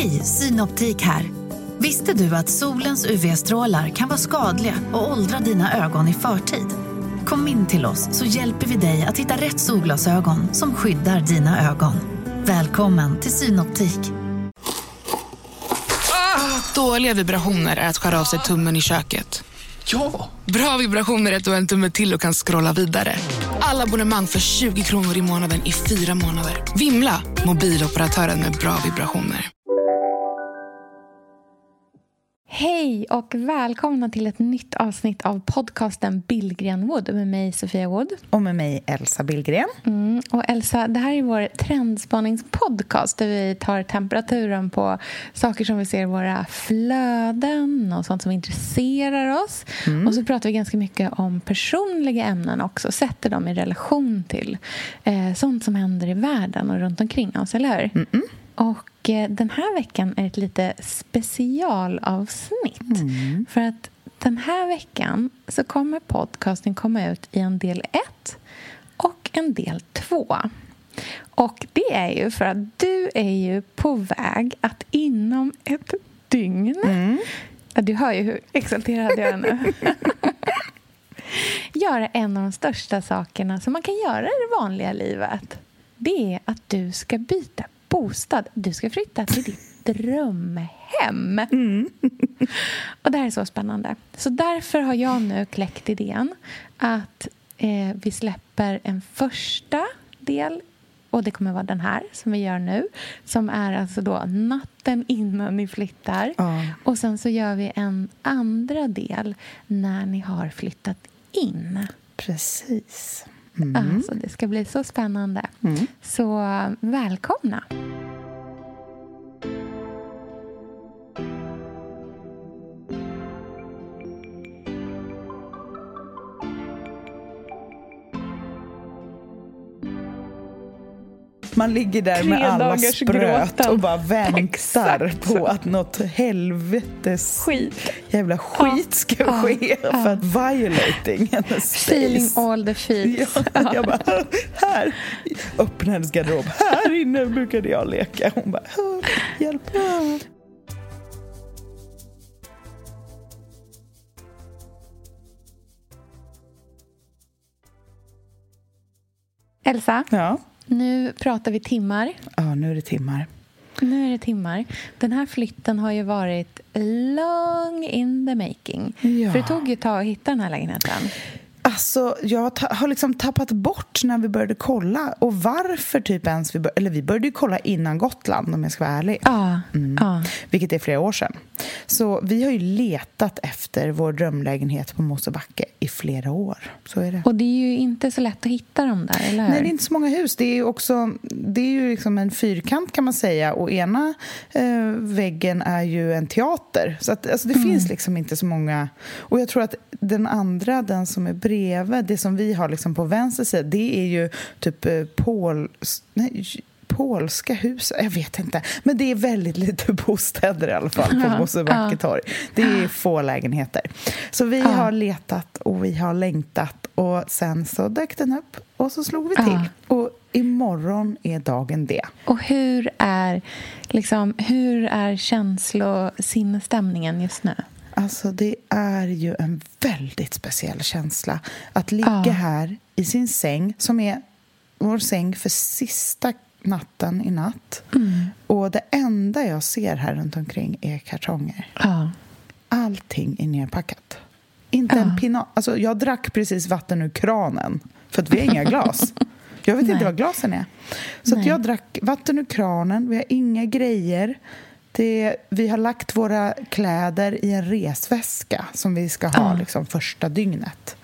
Hej, Synoptik här. Visste du att solens UV-strålar kan vara skadliga och åldra dina ögon i förtid? Kom in till oss så hjälper vi dig att hitta rätt solglasögon som skyddar dina ögon. Välkommen till Synoptik. Dåliga vibrationer är att skära av sig tummen i köket. Ja! Bra vibrationer är att du har en tumme till och kan scrolla vidare. Alla abonnemang för 20 kronor i månaden i fyra månader. Vimla! Mobiloperatören med bra vibrationer. Hej och välkomna till ett nytt avsnitt av podcasten Billgren Wood med mig Sofia Wood. Och med mig Elsa Billgren. Mm, och Elsa, det här är vår trendspaningspodcast där vi tar temperaturen på saker som vi ser i våra flöden och sånt som intresserar oss. Mm. Och så pratar vi ganska mycket om personliga ämnen också, sätter dem i relation till eh, sånt som händer i världen och runt omkring oss, eller hur? Mm. Och den här veckan är ett lite specialavsnitt. Mm. För att den här veckan så kommer podcasten komma ut i en del 1 och en del 2. Och det är ju för att du är ju på väg att inom ett dygn... Mm. Ja, du hör ju hur exalterad jag är nu. göra en av de största sakerna som man kan göra i det vanliga livet. Det är att du ska byta bostad. Du ska flytta till ditt drömhem. Mm. Och Det här är så spännande. Så därför har jag nu kläckt idén att eh, vi släpper en första del och det kommer vara den här som vi gör nu som är alltså då natten innan ni flyttar. Ja. Och sen så gör vi en andra del när ni har flyttat in. Precis. Mm. Alltså, det ska bli så spännande. Mm. Så välkomna! Man ligger där med alla spröt och bara väntar Exakt på att något helvetes Skit. jävla skit ska Ja, ske ja. för att violating hennes Feeling space. all the feels. Ja, jag bara, här, öppna hennes garderob. Här inne brukade jag leka. Hon bara, hjälp. Elsa, Ja. Nu pratar vi timmar. ja, nu är det timmar. Nu är det timmar. Den här flytten har ju varit long in the making. Ja. För det tog ju ett tag att hitta den här lägenheten. Alltså, jag har liksom tappat bort när vi började kolla och varför typ ens vi bör- eller vi började ju kolla innan Gotland om jag ska vara ärlig. Ja, ja. Vilket är flera år sedan. Så vi har ju letat efter vår drömlägenhet på Mosebacke i flera år. Så är det. Och det är ju inte så lätt att hitta dem där, eller hur? Nej, det är inte så många hus. Det är ju också det är ju liksom en fyrkant kan man säga och ena eh, väggen är ju en teater. Så att, alltså, det finns liksom inte så många. Och jag tror att den andra, den som är bredvid, det som vi har liksom på vänster sida, det är ju typ eh, Pol... Nej, polska hus, jag vet inte. Men det är väldigt lite bostäder i alla fall på Mosebacke torg. Det är få lägenheter. Så vi har letat och vi har längtat och sen så dök den upp och så slog vi till. Och imorgon är dagen det. Och hur är, liksom, hur är känslosinnesstämningen just nu? Alltså det är ju en väldigt speciell känsla att ligga Ja. här i sin säng som är vår säng för sista natten i natt. Mm. Och det enda jag ser här runt omkring är kartonger. Ja. Allting är nerpackat. Inte en Ja. pinna. Alltså jag drack precis vatten ur kranen för att vi har inga glas. Jag vet inte Nej. vad glasen är. Så jag drack vatten ur kranen, vi har inga grejer. Det, vi har lagt våra kläder i en resväska som vi ska ha Ja. liksom, första dygnet.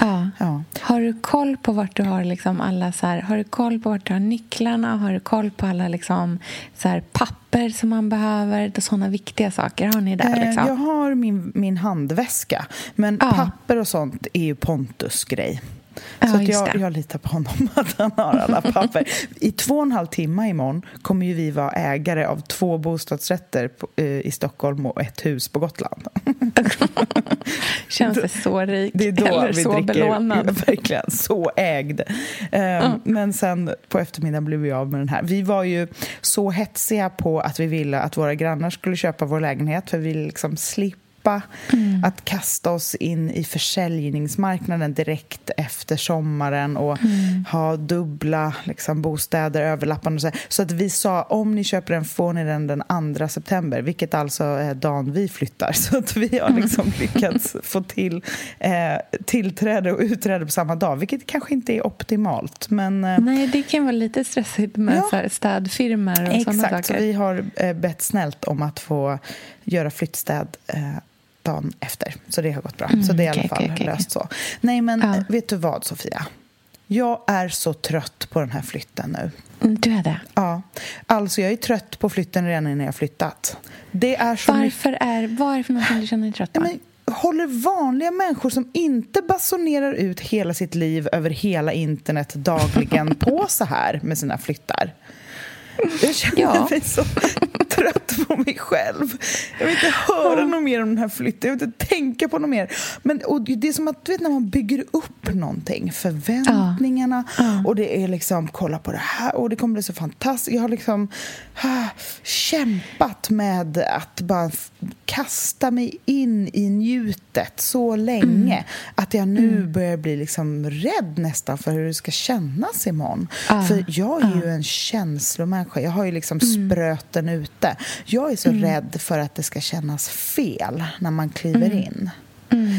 Ja. Ja. Har du koll på vart du har liksom alla så här, har du koll på vart du har nycklarna? Har du koll på alla liksom så här papper som man behöver? Sådana viktiga saker har ni där Eh, liksom? Jag har min, min handväska, men Ja. papper och sånt är ju Pontus grej. Ja, Så jag, jag litar på honom att han har alla papper. I två och en halv timme imorgon kommer ju vi vara ägare av två bostadsrätter på, eh, i Stockholm och ett hus på Gotland. Känns det så rik Det är då eller vi så dricker, belånad. verkligen, så ägd. Um, Men sen på eftermiddagen blev vi av med den här. Vi var ju så hetsiga på att vi ville att våra grannar skulle köpa vår lägenhet för vi liksom slippa Mm. att kasta oss in i försäljningsmarknaden direkt efter sommaren och Mm. ha dubbla liksom, bostäder överlappande. och Så, så att vi sa om ni köper den får ni den den 2 september, vilket alltså är dagen vi flyttar. Så att vi har liksom lyckats få till eh, tillträde och utträde på samma dag, vilket kanske inte är optimalt. Men, eh, Nej, det kan vara lite stressigt med Ja. så städfirmor och sådana Exakt, så saker. vi har eh, bett snällt om att få göra flyttstäd eh, dagen efter. Så det har gått bra. så det är i alla Mm, fall okej. löst så. Nej, men Ja. vet du vad, Sofia? Jag är så trött på den här flytten nu. Mm, Du är det. Ja, alltså jag är trött på flytten redan innan jag flyttat. Det är så mycket... Varför är, vad är det för någonting du känner dig trött på? Men håller vanliga människor som inte basunerar ut hela sitt liv över hela internet dagligen på så här med sina flyttar? Jag känner Ja. mig så trött på mig själv. Jag vill inte höra något mer om den här flytten. Jag vill inte tänka på något mer. Men, och det är som att du vet, när man bygger upp någonting, förväntningarna och det är liksom, kolla på det här och det kommer bli så fantastiskt. Jag har liksom ah, kämpat med att bara kasta mig in i njutet så länge att jag nu börjar bli liksom rädd nästan för hur det ska kännas imorgon. Ah. För jag är ju en känslomänniska. Jag har ju liksom spröten ute. Jag är så rädd för att det ska kännas fel när man kliver in.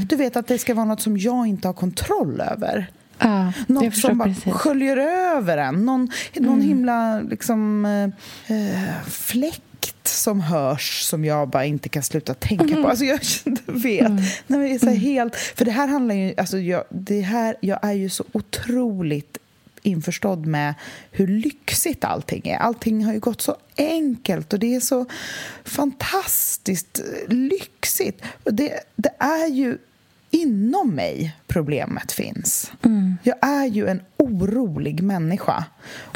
Du vet att det ska vara något som jag inte har kontroll över. ja, Något som bara precis. Mm. sköljer över en. Någon, någon himla liksom, eh, fläkt som hörs som jag bara inte kan sluta tänka Mm. på. Alltså jag vet. Nej, men det är så här helt, för det här handlar ju... Alltså jag, det här, jag är ju så otroligt införstådd med hur lyxigt allting är. Allting har ju gått så enkelt och det är så fantastiskt lyxigt. Det, det är ju inom mig problemet finns. Jag är ju en orolig människa.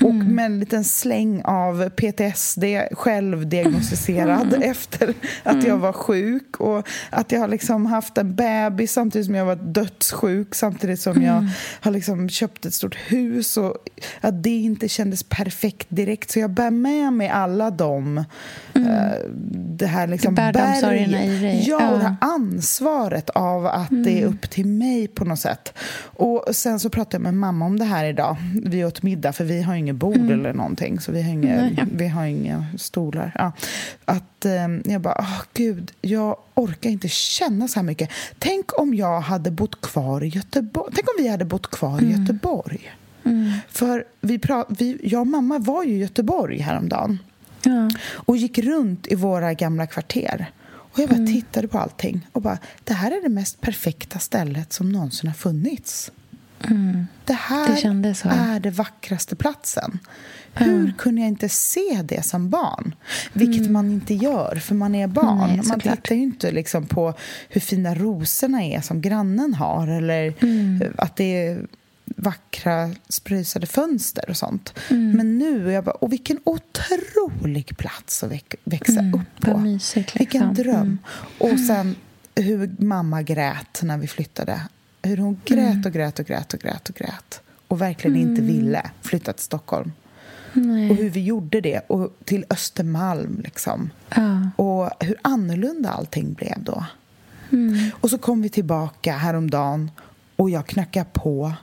Och med en liten släng av PTSD, självdiagnostiserad efter att jag var sjuk och att jag har liksom haft en bebis samtidigt som jag var dödssjuk samtidigt som jag har liksom köpt ett stort hus och att det inte kändes perfekt direkt. Så jag bär med mig alla de eh, det här liksom Du bär de berget. sorgerna i dig. Ja, och det här ansvaret av att det är upp till mig på något sätt. Och sen så pratade jag med mamma om det här idag. Vi åt middag, för vi har inget bord eller någonting. Så vi har inga, vi har inga stolar. Ja. Att eh, jag bara, åh gud, jag orkar inte känna så här mycket. Tänk om jag hade bott kvar i Göteborg. Tänk om vi hade bott kvar i Göteborg. För vi pra- vi, jag och mamma var ju i Göteborg häromdagen Ja. och gick runt i våra gamla kvarter. Och jag bara tittade på allting och bara, det här är det mest perfekta stället som någonsin har funnits. Det här Det är den vackraste platsen. Hur kunde jag inte se det som barn? Vilket man inte gör, för man är barn. Nej, man tittar ju inte liksom på hur fina rosorna är som grannen har eller att det är vackra spröjsade fönster och sånt. Men nu, jag bara, och vilken otrolig plats att väx- växa upp på. mysigt, Vilken liksom. dröm. Och sen hur mamma grät när vi flyttade. Hur hon grät och grät och grät och grät och grät. Och verkligen inte ville flytta till Stockholm. Nej. Och hur vi gjorde det. Och till Östermalm liksom. Ja. Och hur annorlunda allting blev då. Mm. Och så kom vi tillbaka häromdagen och jag knackade på.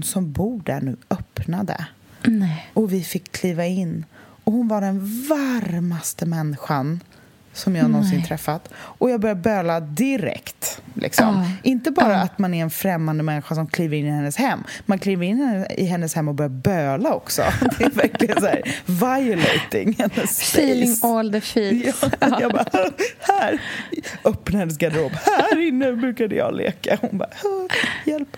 Hon som bor där nu öppnade. Nej. Och vi fick kliva in. Och hon var den varmaste människan som jag någonsin Nej. träffat. Och jag började böla direkt. Liksom. Ja. Inte bara Ja. att man är en främmande människa som kliver in i hennes hem. Man kliver in i hennes hem och börjar böla också. Det är verkligen så här violating hennes Feeling space. all the feels. Ja, jag bara, här, öppna hennes garderob. Här inne brukade jag leka. Hon bara, hjälp.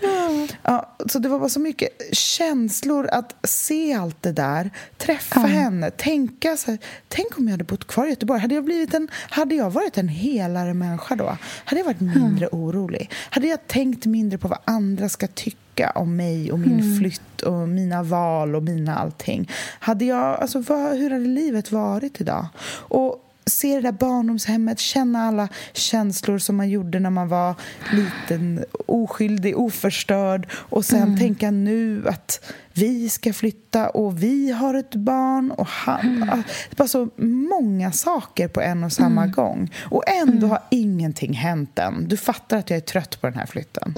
Ja, så det var bara så mycket känslor att se allt det där, träffa Ja. henne, tänka så här, tänk om jag hade bott kvar i Göteborg. Hade jag, blivit en, hade jag varit en helare människa då? Hade jag varit mindre orolig? Hade jag tänkt mindre på vad andra ska tycka om mig och min flytt och mina val och mina allting? Hade jag, alltså, vad, hur hade livet varit idag? Och se det där barndomshemmet, känna alla känslor som man gjorde när man var liten, oskyldig, oförstörd och sen mm. tänka nu att vi ska flytta och vi har ett barn och han... Mm. Ah, det var så många saker på en och samma mm. gång. Och ändå mm. har ingenting hänt än. Du fattar att jag är trött på den här flytten.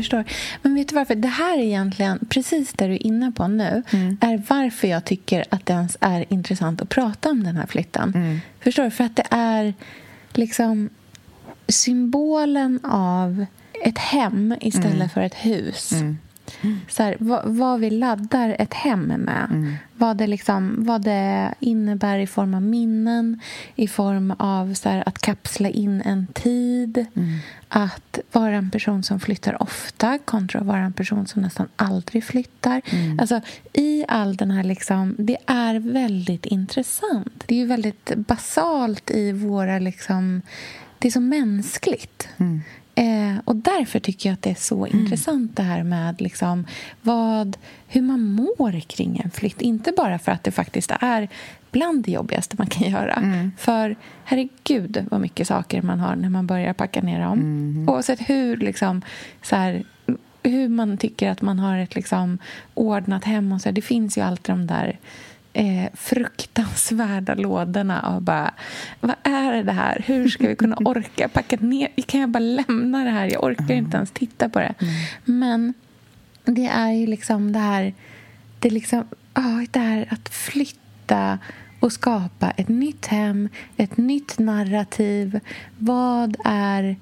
Förstår. Men vet du varför? Det här är egentligen, precis det du är inne på nu, mm. är varför jag tycker att det ens är intressant att prata om den här flytten. Mm. Förstår du? För att det är liksom symbolen av ett hem istället mm. för ett hus. Mm. Så här, vad, vad, vi laddar ett hem med. Mm. Vad, det liksom, vad det innebär i form av minnen, i form av så här, att kapsla in en tid. Mm. Att vara en person som flyttar ofta kontra att vara en person som nästan aldrig flyttar. Mm. Alltså, I all den här... Liksom, det är väldigt intressant. Det är väldigt basalt i våra... Liksom, det är så mänskligt. Mm. Eh, och därför tycker jag att det är så mm. intressant det här med liksom vad, hur man mår kring en flytt. Inte bara för att det faktiskt är bland det jobbigaste man kan göra. Mm. För herregud vad mycket saker man har när man börjar packa ner dem. Mm. Oavsett hur, liksom, så här, hur man tycker att man har ett liksom, ordnat hem. Och så här, det finns ju alltid de där eh, fruktansvärda lådorna av bara, vad är det här? Hur ska vi kunna orka packa ner? Kan jag bara lämna det här? Jag orkar mm. inte ens titta på det. Mm. Men det är ju liksom det här, det är liksom, oh, det här att flytta och skapa ett nytt hem, ett nytt narrativ. Vad är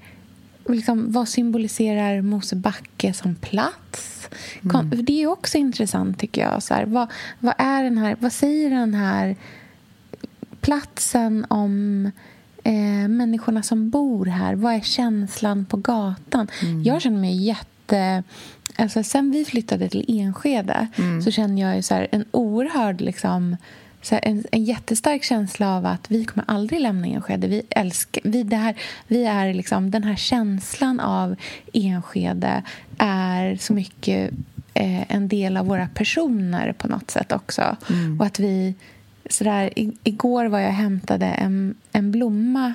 liksom, vad symboliserar Mosebacke som plats? Mm. Det är också intressant, tycker jag. Så här, vad, vad, är den här, vad säger den här platsen om eh, människorna som bor här? Vad är känslan på gatan? Mm. Jag känner mig jätte... Alltså, sen vi flyttade till Enskede mm. så känner jag så här, en oerhörd... Liksom, så en, en jättestark känsla av att vi kommer aldrig lämna Enskede. Vi, älskar, vi, det här, vi är liksom, den här känslan av Enskede är så mycket eh, en del av våra personer på något sätt också. Mm. Och att vi... Sådär, i, igår var jag och hämtade en, en blomma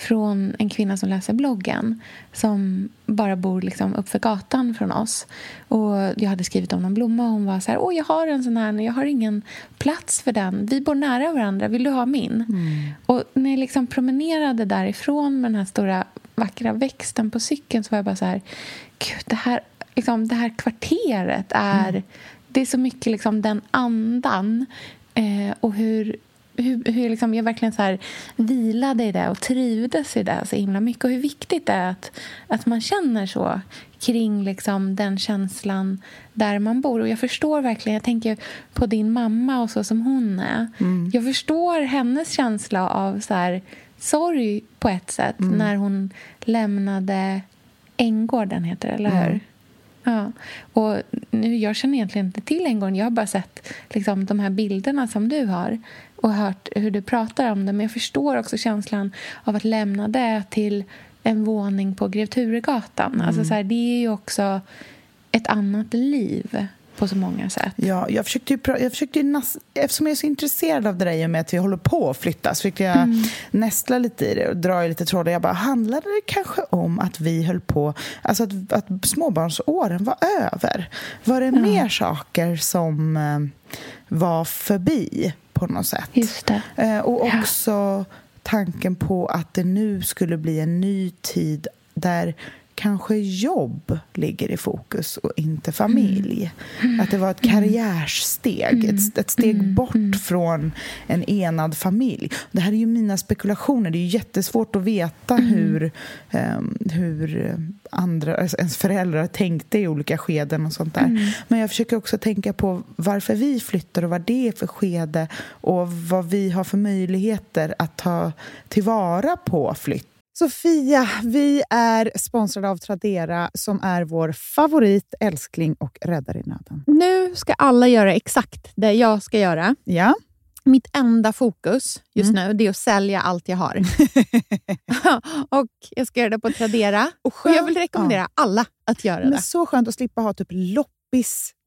från en kvinna som läser bloggen som bara bor liksom uppför gatan från oss. Och Jag hade skrivit om en blomma och hon var så här, Åh, jag har en sån här, jag har ingen plats för den. Vi bor nära varandra, vill du ha min? Mm. Och När jag liksom promenerade därifrån med den här stora vackra växten på cykeln så var jag bara så här, Gud, det här, liksom, det här kvarteret är... Mm. Det är så mycket liksom, den andan eh, och hur hur, hur liksom jag verkligen så här vilade i det och trivdes i det så himla mycket. Och hur viktigt det är att, att man känner så kring liksom den känslan där man bor. Och Jag förstår verkligen, jag tänker på din mamma och så som hon är. Mm. Jag förstår hennes känsla av så här, sorg på ett sätt mm. när hon lämnade Änggården, heter det, eller hur? Mm. Ja. Och nu, jag känner egentligen inte till Änggården. Jag har bara sett liksom, de här bilderna som du har och hört hur du pratar om det. Men jag förstår också känslan av att lämna det till en våning på Grev Turegatan. Mm. Alltså så här, det är ju också ett annat liv på så många sätt. Ja, jag försökte ju, jag försökte ju eftersom jag är så intresserad av det där i och med att vi håller på att flytta så fick jag mm. nästla lite i det och dra i lite trådar. Jag bara, handlade det kanske om att vi höll på, alltså att, att småbarnsåren var över? Var det ja. mer saker som eh, var förbi? På något sätt. Just det. Eh, och också ja. tanken på att det nu skulle bli en ny tid där kanske jobb ligger i fokus och inte familj. Mm. Att det var ett mm. karriärsteg, mm. ett, ett, steg mm. bort mm. från en enad familj. Det här är ju mina spekulationer. Det är jättesvårt att veta mm. hur, um, hur andra, alltså ens föräldrar tänkte i olika skeden och sånt där. Men jag försöker också tänka på varför vi flyttar och vad det är för skede och vad vi har för möjligheter att ta tillvara på flytt Sofia, vi är sponsrade av Tradera som är vår favorit, älskling och räddare i nöden. Nu ska alla göra exakt det jag ska göra. Ja. mitt enda fokus just mm. nu är att sälja allt jag har. och Jag ska göra det på Tradera. Och, och jag vill rekommendera ja. alla att göra Men det. Så skönt att slippa ha typ loppis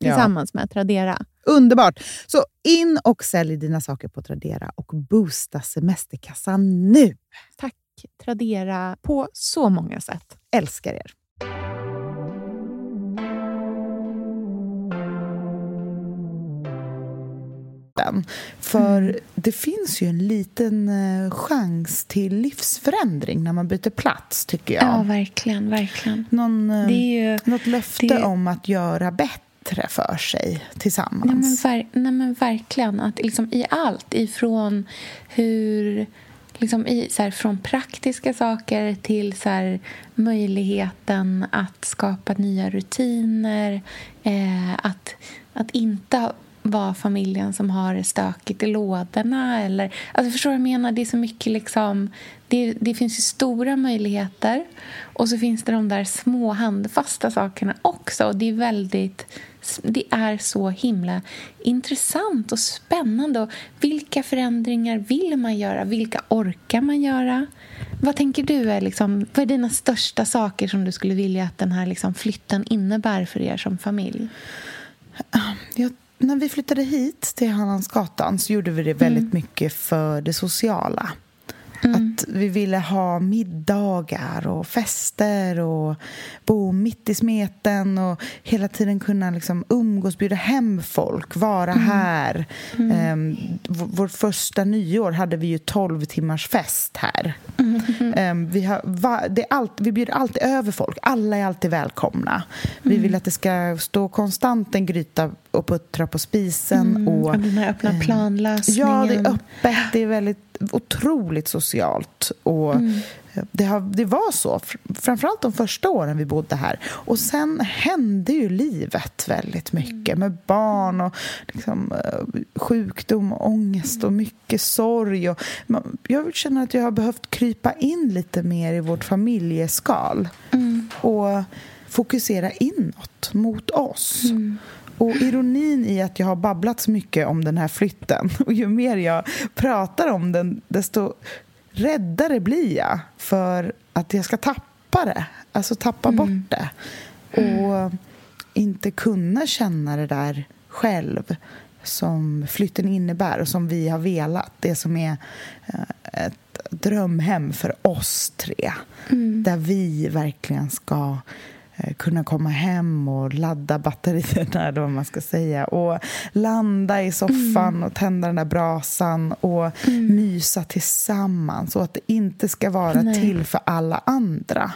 tillsammans ja. med Tradera. Underbart! Så in och sälj dina saker på Tradera och boosta semesterkassan nu! Tack Tradera på så många sätt. Älskar er! För mm. det finns ju en liten eh, chans till livsförändring när man byter plats, tycker jag. Ja, verkligen. verkligen. Någon, eh, det ju, något löfte det... om att göra bättre bättre för sig tillsammans. Nej, men, ver nej, men verkligen. Att liksom I allt, ifrån hur... Liksom i, så här, från praktiska saker till så här, möjligheten att skapa nya rutiner. Eh, att, att inte vara familjen som har det stökigt i lådorna. Eller, alltså förstår du vad jag menar? Det är så mycket liksom... Det, det, finns ju stora möjligheter och så finns det de där små handfasta sakerna också. Och det är väldigt det är så himla intressant och spännande. Och vilka förändringar vill man göra? Vilka orkar man göra? Vad tänker du är, liksom, vad är dina största saker som du skulle vilja att den här liksom, flytten innebär för er som familj? Jag, när vi flyttade hit till Hallandsgatan så gjorde vi det väldigt mm. mycket för det sociala. Mm. Att vi ville ha middagar och fester och bo mitt i smeten och hela tiden kunna liksom umgås, bjuda hem folk, vara mm. här. Mm. Um, vår första nyår hade vi ju 12 timmars fest här. Um, vi, har, va, det allt, vi bjuder alltid över folk. Alla är alltid välkomna. Vi mm. vill att det ska stå konstant en gryta och puttra på spisen. Mm. Och, den här öppna planlösningen. Ja, det är öppet. Det är väldigt otroligt socialt. Och mm. Det, har, det var så, framförallt de första åren vi bodde här. Och sen hände ju livet väldigt mycket med barn och liksom, eh, sjukdom och ångest och mycket sorg. Och jag känner att jag har behövt krypa in lite mer i vårt familjeskal mm. och fokusera inåt, mot oss. Mm. Och ironin i att jag har babblat så mycket om den här flytten och ju mer jag pratar om den desto räddare blir jag för att jag ska tappa det. Alltså tappa mm. bort det. Och inte kunna känna det där själv som flytten innebär och som vi har velat. Det som är eh, ett drömhem för oss tre. Mm. Där vi verkligen ska kunna komma hem och ladda batterierna, eller vad man ska säga. Och landa i soffan mm. och tända den där brasan och mm. mysa tillsammans. Och att det inte ska vara Nej. till för alla andra.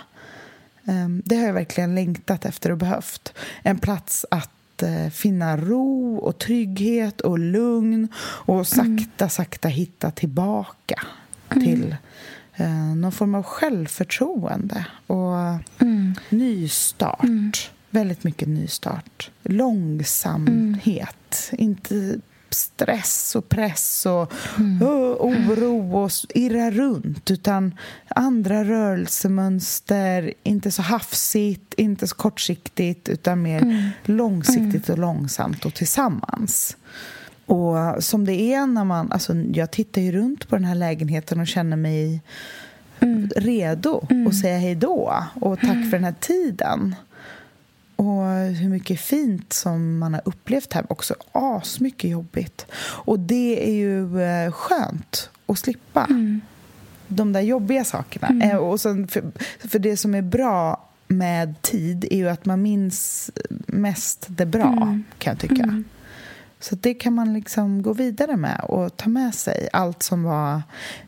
Ehm, det har jag verkligen längtat efter och behövt. En plats att eh, finna ro och trygghet och lugn och sakta, mm. sakta hitta tillbaka mm. till eh, någon form av självförtroende och mm. nystart. Mm. Väldigt mycket nystart. Långsamhet. Mm. Inte stress och press och mm. oro och irra runt utan andra rörelsemönster, inte så hafsigt, inte så kortsiktigt utan mer mm. långsiktigt och långsamt och tillsammans. Och som det är när man... Alltså jag tittar ju runt på den här lägenheten och känner mig mm. redo mm. att säga hej då och tack mm. för den här tiden. och hur mycket fint som man har upplevt här. Också asmycket jobbigt. Och det är ju eh, skönt att slippa mm. de där jobbiga sakerna. Mm. Eh, och sen för, för det som är bra med tid är ju att man minns mest det bra, mm. kan jag tycka. Så det kan man liksom gå vidare med och ta med sig allt som var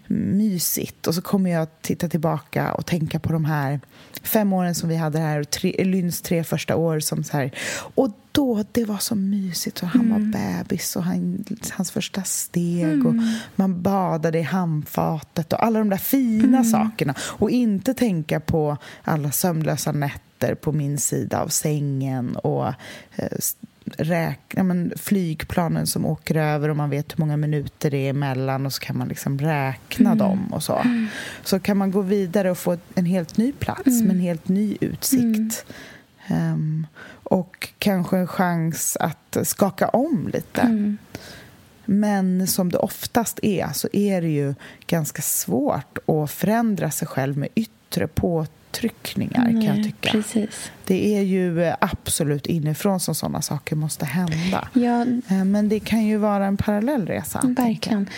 mysigt. Och så kommer jag att titta tillbaka och tänka på de här fem åren som vi hade här och tre, Lyns tre första år som så här. Och då, det var så mysigt. Och han mm. var bebis och han, hans första steg mm. och man badade i handfatet och alla de där fina mm. sakerna. Och inte tänka på alla sömnlösa nätter på min sida av sängen och eh, räkna, men flygplanen som åker över och man vet hur många minuter det är emellan och så kan man liksom räkna mm. dem och så. Mm. Så kan man gå vidare och få en helt ny plats mm. med en helt ny utsikt. Um, och kanske en chans att skaka om lite. Mm. Men som det oftast är så är det ju ganska svårt att förändra sig själv med yttre påtryckningar påtryckningar Nej, kan jag tycka. Precis. Det är ju eh, absolut inifrån som sådana saker måste hända. Ja. Eh, men det kan ju vara en parallell resa. Verkligen.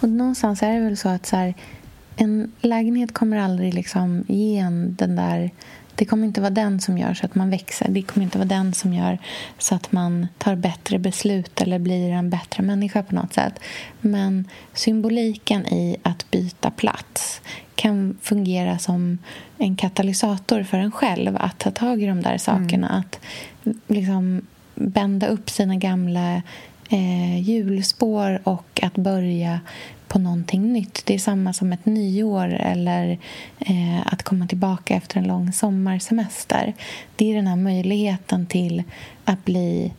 Och någonstans är det väl så att så här, en lägenhet kommer aldrig liksom ge en den där det kommer inte vara den som gör så att man växer. Det kommer inte vara den som gör så att man tar bättre beslut eller blir en bättre människa på något sätt. Men symboliken i att byta plats kan fungera som en katalysator för en själv att ta tag i de där sakerna. Mm. Att liksom bända upp sina gamla eh, hjulspår och att börja på någonting nytt. Det är samma som ett nyår eller eh, att komma tillbaka efter en lång sommarsemester. Det är den här möjligheten till att bli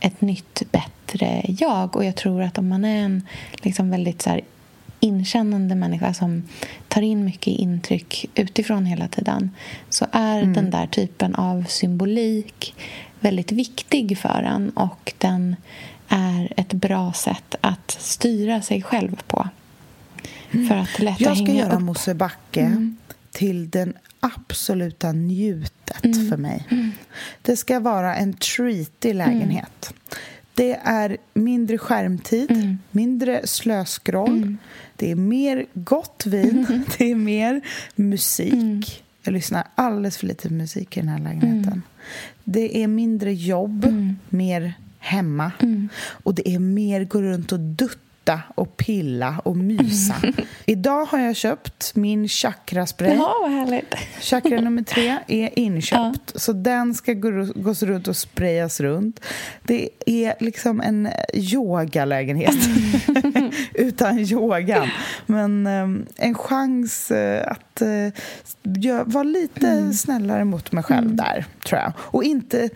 ett nytt, bättre jag. Och jag tror att om man är en liksom väldigt så här, inkännande människa som tar in mycket intryck utifrån hela tiden så är mm. den där typen av symbolik väldigt viktig för en och den är ett bra sätt att styra sig själv på. Mm. För att lätta Jag ska göra upp. Mosebacke mm. till den absoluta njutet mm. för mig. Mm. Det ska vara en treaty lägenhet. Det är mindre skärmtid, mm. mindre slöskroll. Mm. Det är mer gott vin, det är mer musik. Jag lyssnar alldeles för lite musik i den här lägenheten. Det är mindre jobb, mer hemma. Mm. Och det är mer gå runt och dutta och pilla och mysa. Mm. Idag har jag köpt min chakraspray. Ja, vad härligt. Chakra nummer tre är inköpt, ja. så den ska gå, gås runt och sprayas runt. Det är liksom en yogalägenhet, utan yogan. Men um, en chans uh, att uh, vara lite mm. snällare mot mig själv mm. där, tror jag. Och inte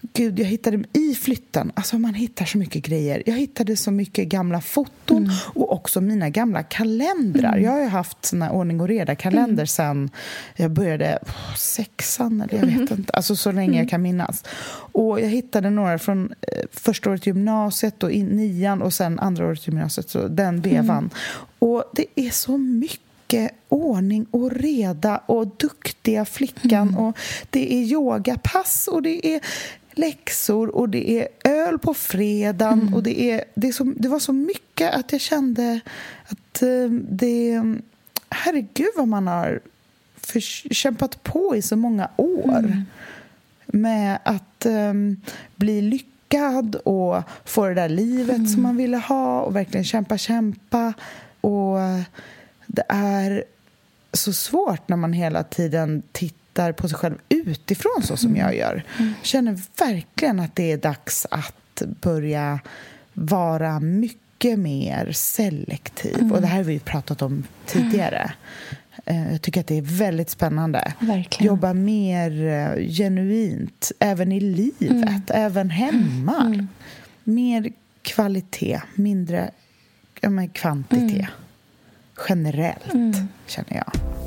Gud, jag hittade i flytten, alltså man hittar så mycket grejer. Jag hittade så mycket gamla foton mm. och också mina gamla kalendrar. Mm. Jag har ju haft såna ordning och reda-kalender mm. sen jag började oh, sexan eller jag vet mm. inte, alltså så länge jag mm. kan minnas. Och jag hittade några från eh, första året i gymnasiet och in, nian och sen andra året i gymnasiet, så den vevan. Mm. Och det är så mycket mycket ordning och reda och duktiga flickan. Mm. Och Det är yogapass och det är läxor och det är öl på fredagen. Mm. Och det, är, det, är så, det var så mycket att jag kände att eh, det... Herregud, vad man har för, kämpat på i så många år mm. med att um, bli lyckad och få det där livet mm. som man ville ha och verkligen kämpa, kämpa. Och det är så svårt när man hela tiden tittar tittar på sig själv utifrån så som jag gör. Mm. känner verkligen att det är dags att börja vara mycket mer selektiv. Mm. Och Det här har vi pratat om tidigare. Mm. Jag tycker att det är väldigt spännande. Verkligen. Jobba mer eh, genuint, även i livet, mm. även hemma. Mm. Mer kvalitet, mindre ja, men kvantitet. Mm. Generellt, känner jag.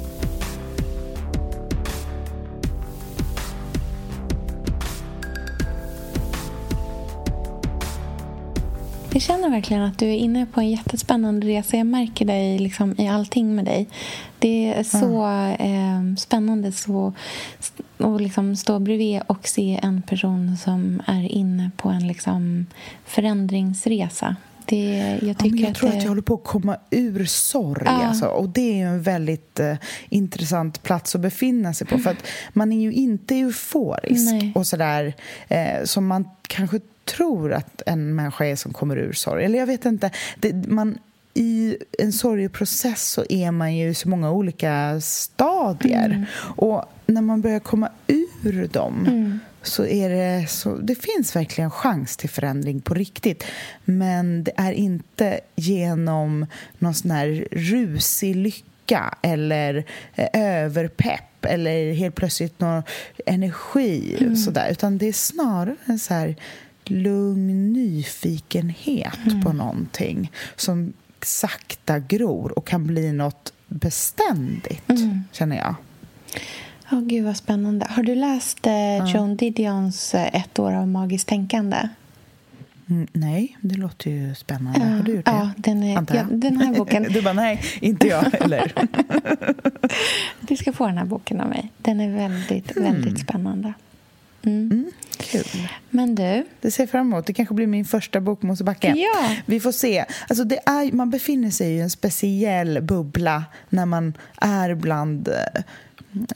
Det känner verkligen att du är inne på en jättespännande resa. Jag märker dig liksom i allting med dig. Det är så mm. eh, spännande så, att liksom stå bredvid och se en person som är inne på en liksom förändringsresa. Det, jag ja, jag att tror det... att jag håller på att komma ur sorg. Ja. Alltså, och det är en väldigt uh, intressant plats att befinna sig på. För att man är ju inte euforisk Nej. och sådär uh, som man kanske tror att en människa är som kommer ur sorg. Eller jag vet inte. Det, man, I en sorgeprocess så är man ju i så många olika stadier. Mm. Och när man börjar komma ur dem mm så är det så, det finns verkligen chans till förändring på riktigt. Men det är inte genom någon sån här rusig lycka eller eh, överpepp eller helt plötsligt någon energi. Mm. Sådär, utan det är snarare så här lugn nyfikenhet mm. på någonting som sakta gror och kan bli något beständigt, mm. känner jag. Oh, gud, vad spännande. Har du läst eh, Joan Didions eh, Ett år av magiskt tänkande? Mm, nej, det låter ju spännande. Ja, har du gjort det? Ja, den, är, ja, den här boken... du bara, nej, inte jag eller? du ska få den här boken av mig. Den är väldigt, mm. väldigt spännande. Mm. Mm, kul. Men du... Det ser fram emot. Det kanske blir min första bok Mosebacke. Ja. Vi får se. Alltså det är, man befinner sig i en speciell bubbla när man är bland eh,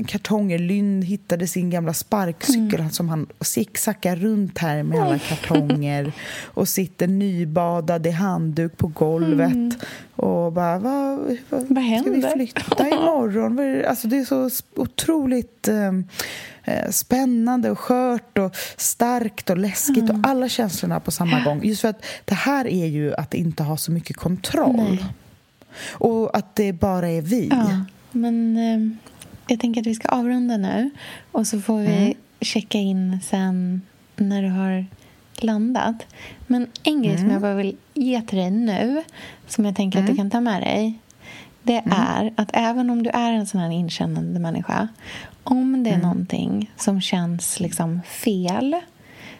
kartonger. Lynn hittade sin gamla sparkcykel mm. som han zigzaggar runt här med alla kartonger och sitter nybadad i handduk på golvet mm. och bara, vad, vad, vad händer? Ska vi flytta imorgon? Alltså det är så otroligt ehm, eh, spännande och skört och starkt och läskigt mm. och alla känslorna på samma gång. Just för att det här är ju att inte ha så mycket kontroll. Nej. Och att det bara är vi. Ja, men... Eh jag tänker att vi ska avrunda nu och så får vi mm. checka in sen när du har landat. Men en grej mm. som jag bara vill ge till dig nu som jag tänker mm. att du mm. kan ta med dig det mm. är att även om du är en sån här inkännande människa om det är mm. någonting som känns liksom fel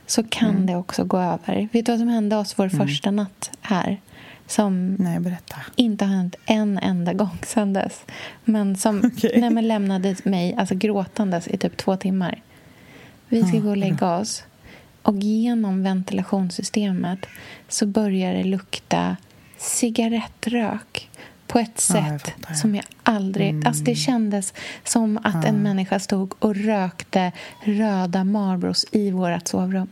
så kan mm. det också gå över. Vet du vad som hände oss vår första natt här? Som Nej, berätta. inte har hänt en enda gång sen dess. Men som okay. nej, men lämnade mig alltså, gråtandes i typ två timmar. Vi ska oh, gå och lägga oss. Och genom ventilationssystemet så börjar det lukta cigarettrök på ett sätt ja, jag som jag aldrig... Mm. Alltså det kändes som att ja. en människa stod och rökte röda Marlboros i vårt sovrum.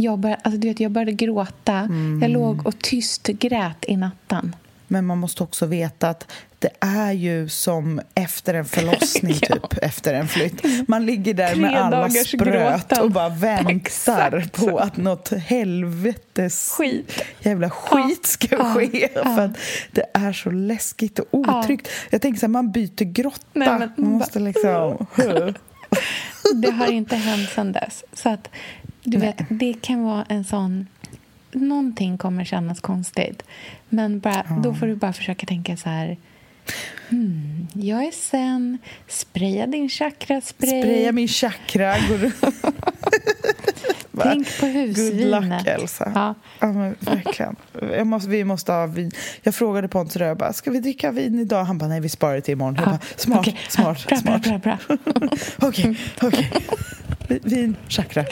Jag, bör, alltså, du vet, jag började gråta. Mm. Jag låg och tyst grät i natten. Men man måste också veta att det är ju som efter en förlossning, ja. typ, efter en flytt. Man ligger där Tre med alla spröt och bara väntar Exakt. på att nåt helvetes skit. jävla skit ska ja. ske. Ja. För att det är så läskigt och otryggt. Jag tänker så här, man byter grotta. Nej, men, man måste liksom... det har inte hänt sen dess. Så att du vet, det kan vara en sån... Någonting kommer kännas konstigt. Men bara, ja. då får du bara försöka tänka så här... Hmm, jag är sen. Spraya din chakraspray. Spraya min chakra. Går Tänk på husvinet. Good luck, Elsa. Ja. ja verkligen. Jag måste, vi måste ha vin. Jag frågade Pontus och jag bara, ska vi dricka vin idag? Han bara, nej, vi sparar det till imorgon. Ja. Jag bara, smart, okay. smart, bra, smart. Bra, bra, bra. Okej, okej. Vin, chakra,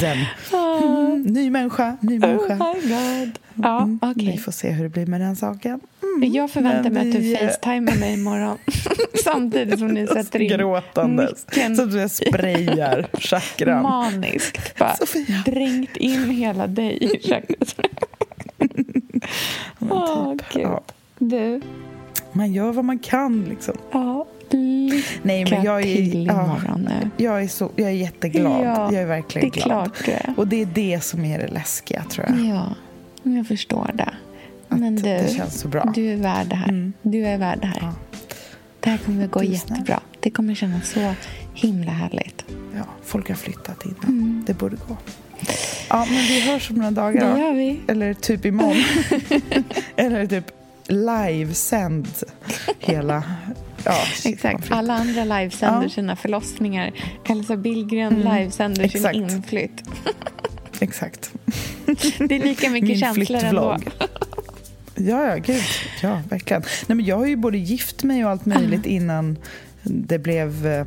zen. Mm, ny människa, ny människa. Oh my God. Ja, mm, okay. Vi får se hur det blir med den saken. Mm, jag förväntar mig att du facetimar mig imorgon samtidigt som ni sätter in Gråtandes. Mycken... Så att du sprayar chakran. Maniskt. Bara Sofia. dränkt in hela dig i chakrat. Åh, typ, oh, ja. Du. Man gör vad man kan, liksom. Ja. Lycka Nej, men jag är, till imorgon ja, jag är, så, jag är jätteglad. Ja, jag är verkligen det är glad. Klart det. Och det är det som är det läskiga, tror jag. Ja, jag förstår det. Att men du, det känns så bra. du är värd det här. Mm. Du är värd det här. Ja. Det här kommer att gå Tusen. jättebra. Det kommer kännas så himla härligt. Ja, folk har flyttat in. Mm. Det borde gå. Ja, men vi hörs om några dagar. Det gör vi. Eller typ imorgon. Eller typ livesänd hela Ja, Exakt. Alla andra livesänder ja. sina förlossningar. Elsa Billgren mm. livesänder sin inflytt. exakt. Det är lika mycket Min känslor ändå. Ja, ja, gud. Ja, verkligen. Nej, men jag har ju både gift mig och allt möjligt innan det blev eh,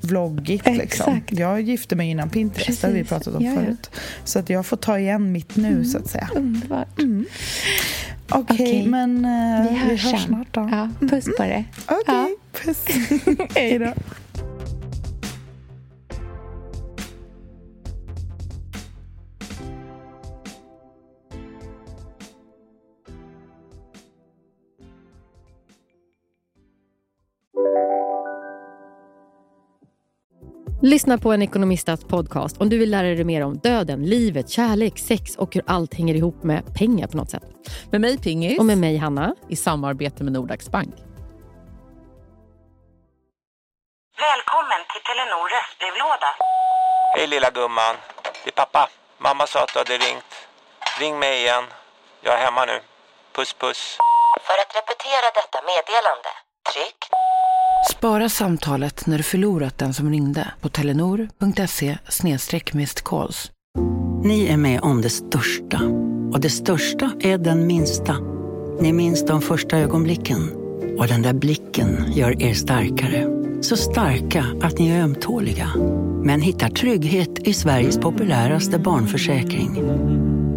vloggigt. Liksom. Jag gifte mig innan Pinterest, det har vi Precis. pratat om Ja, ja. förut. Så att jag får ta igen mitt nu, så att säga. Underbart. Mm. Okej, Okej. men eh, Vi hörs, sen. snart då. Ja, puss på dig. Okej, Ja. puss. Hej då. Lyssna på en ekonomistats podcast om du vill lära dig mer om döden, livet, kärlek, sex och hur allt hänger ihop med pengar på något sätt. Med mig Pingis, Och med mig Hanna. i samarbete med Nordax Bank. Välkommen till Telenor röstbrevlåda. Hej lilla gumman. Det är pappa. Mamma sa att du hade ringt. Ring mig igen. Jag är hemma nu. Puss puss. För att repetera detta meddelande, tryck Spara samtalet när du förlorat den som ringde på telenor.se calls. Ni är med om det största. Och det största är den minsta. Ni minns de första ögonblicken. Och den där blicken gör er starkare. Så starka att ni är ömtåliga. Men hittar trygghet i Sveriges populäraste barnförsäkring.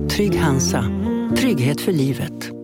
Trygg Hansa. Trygghet för livet.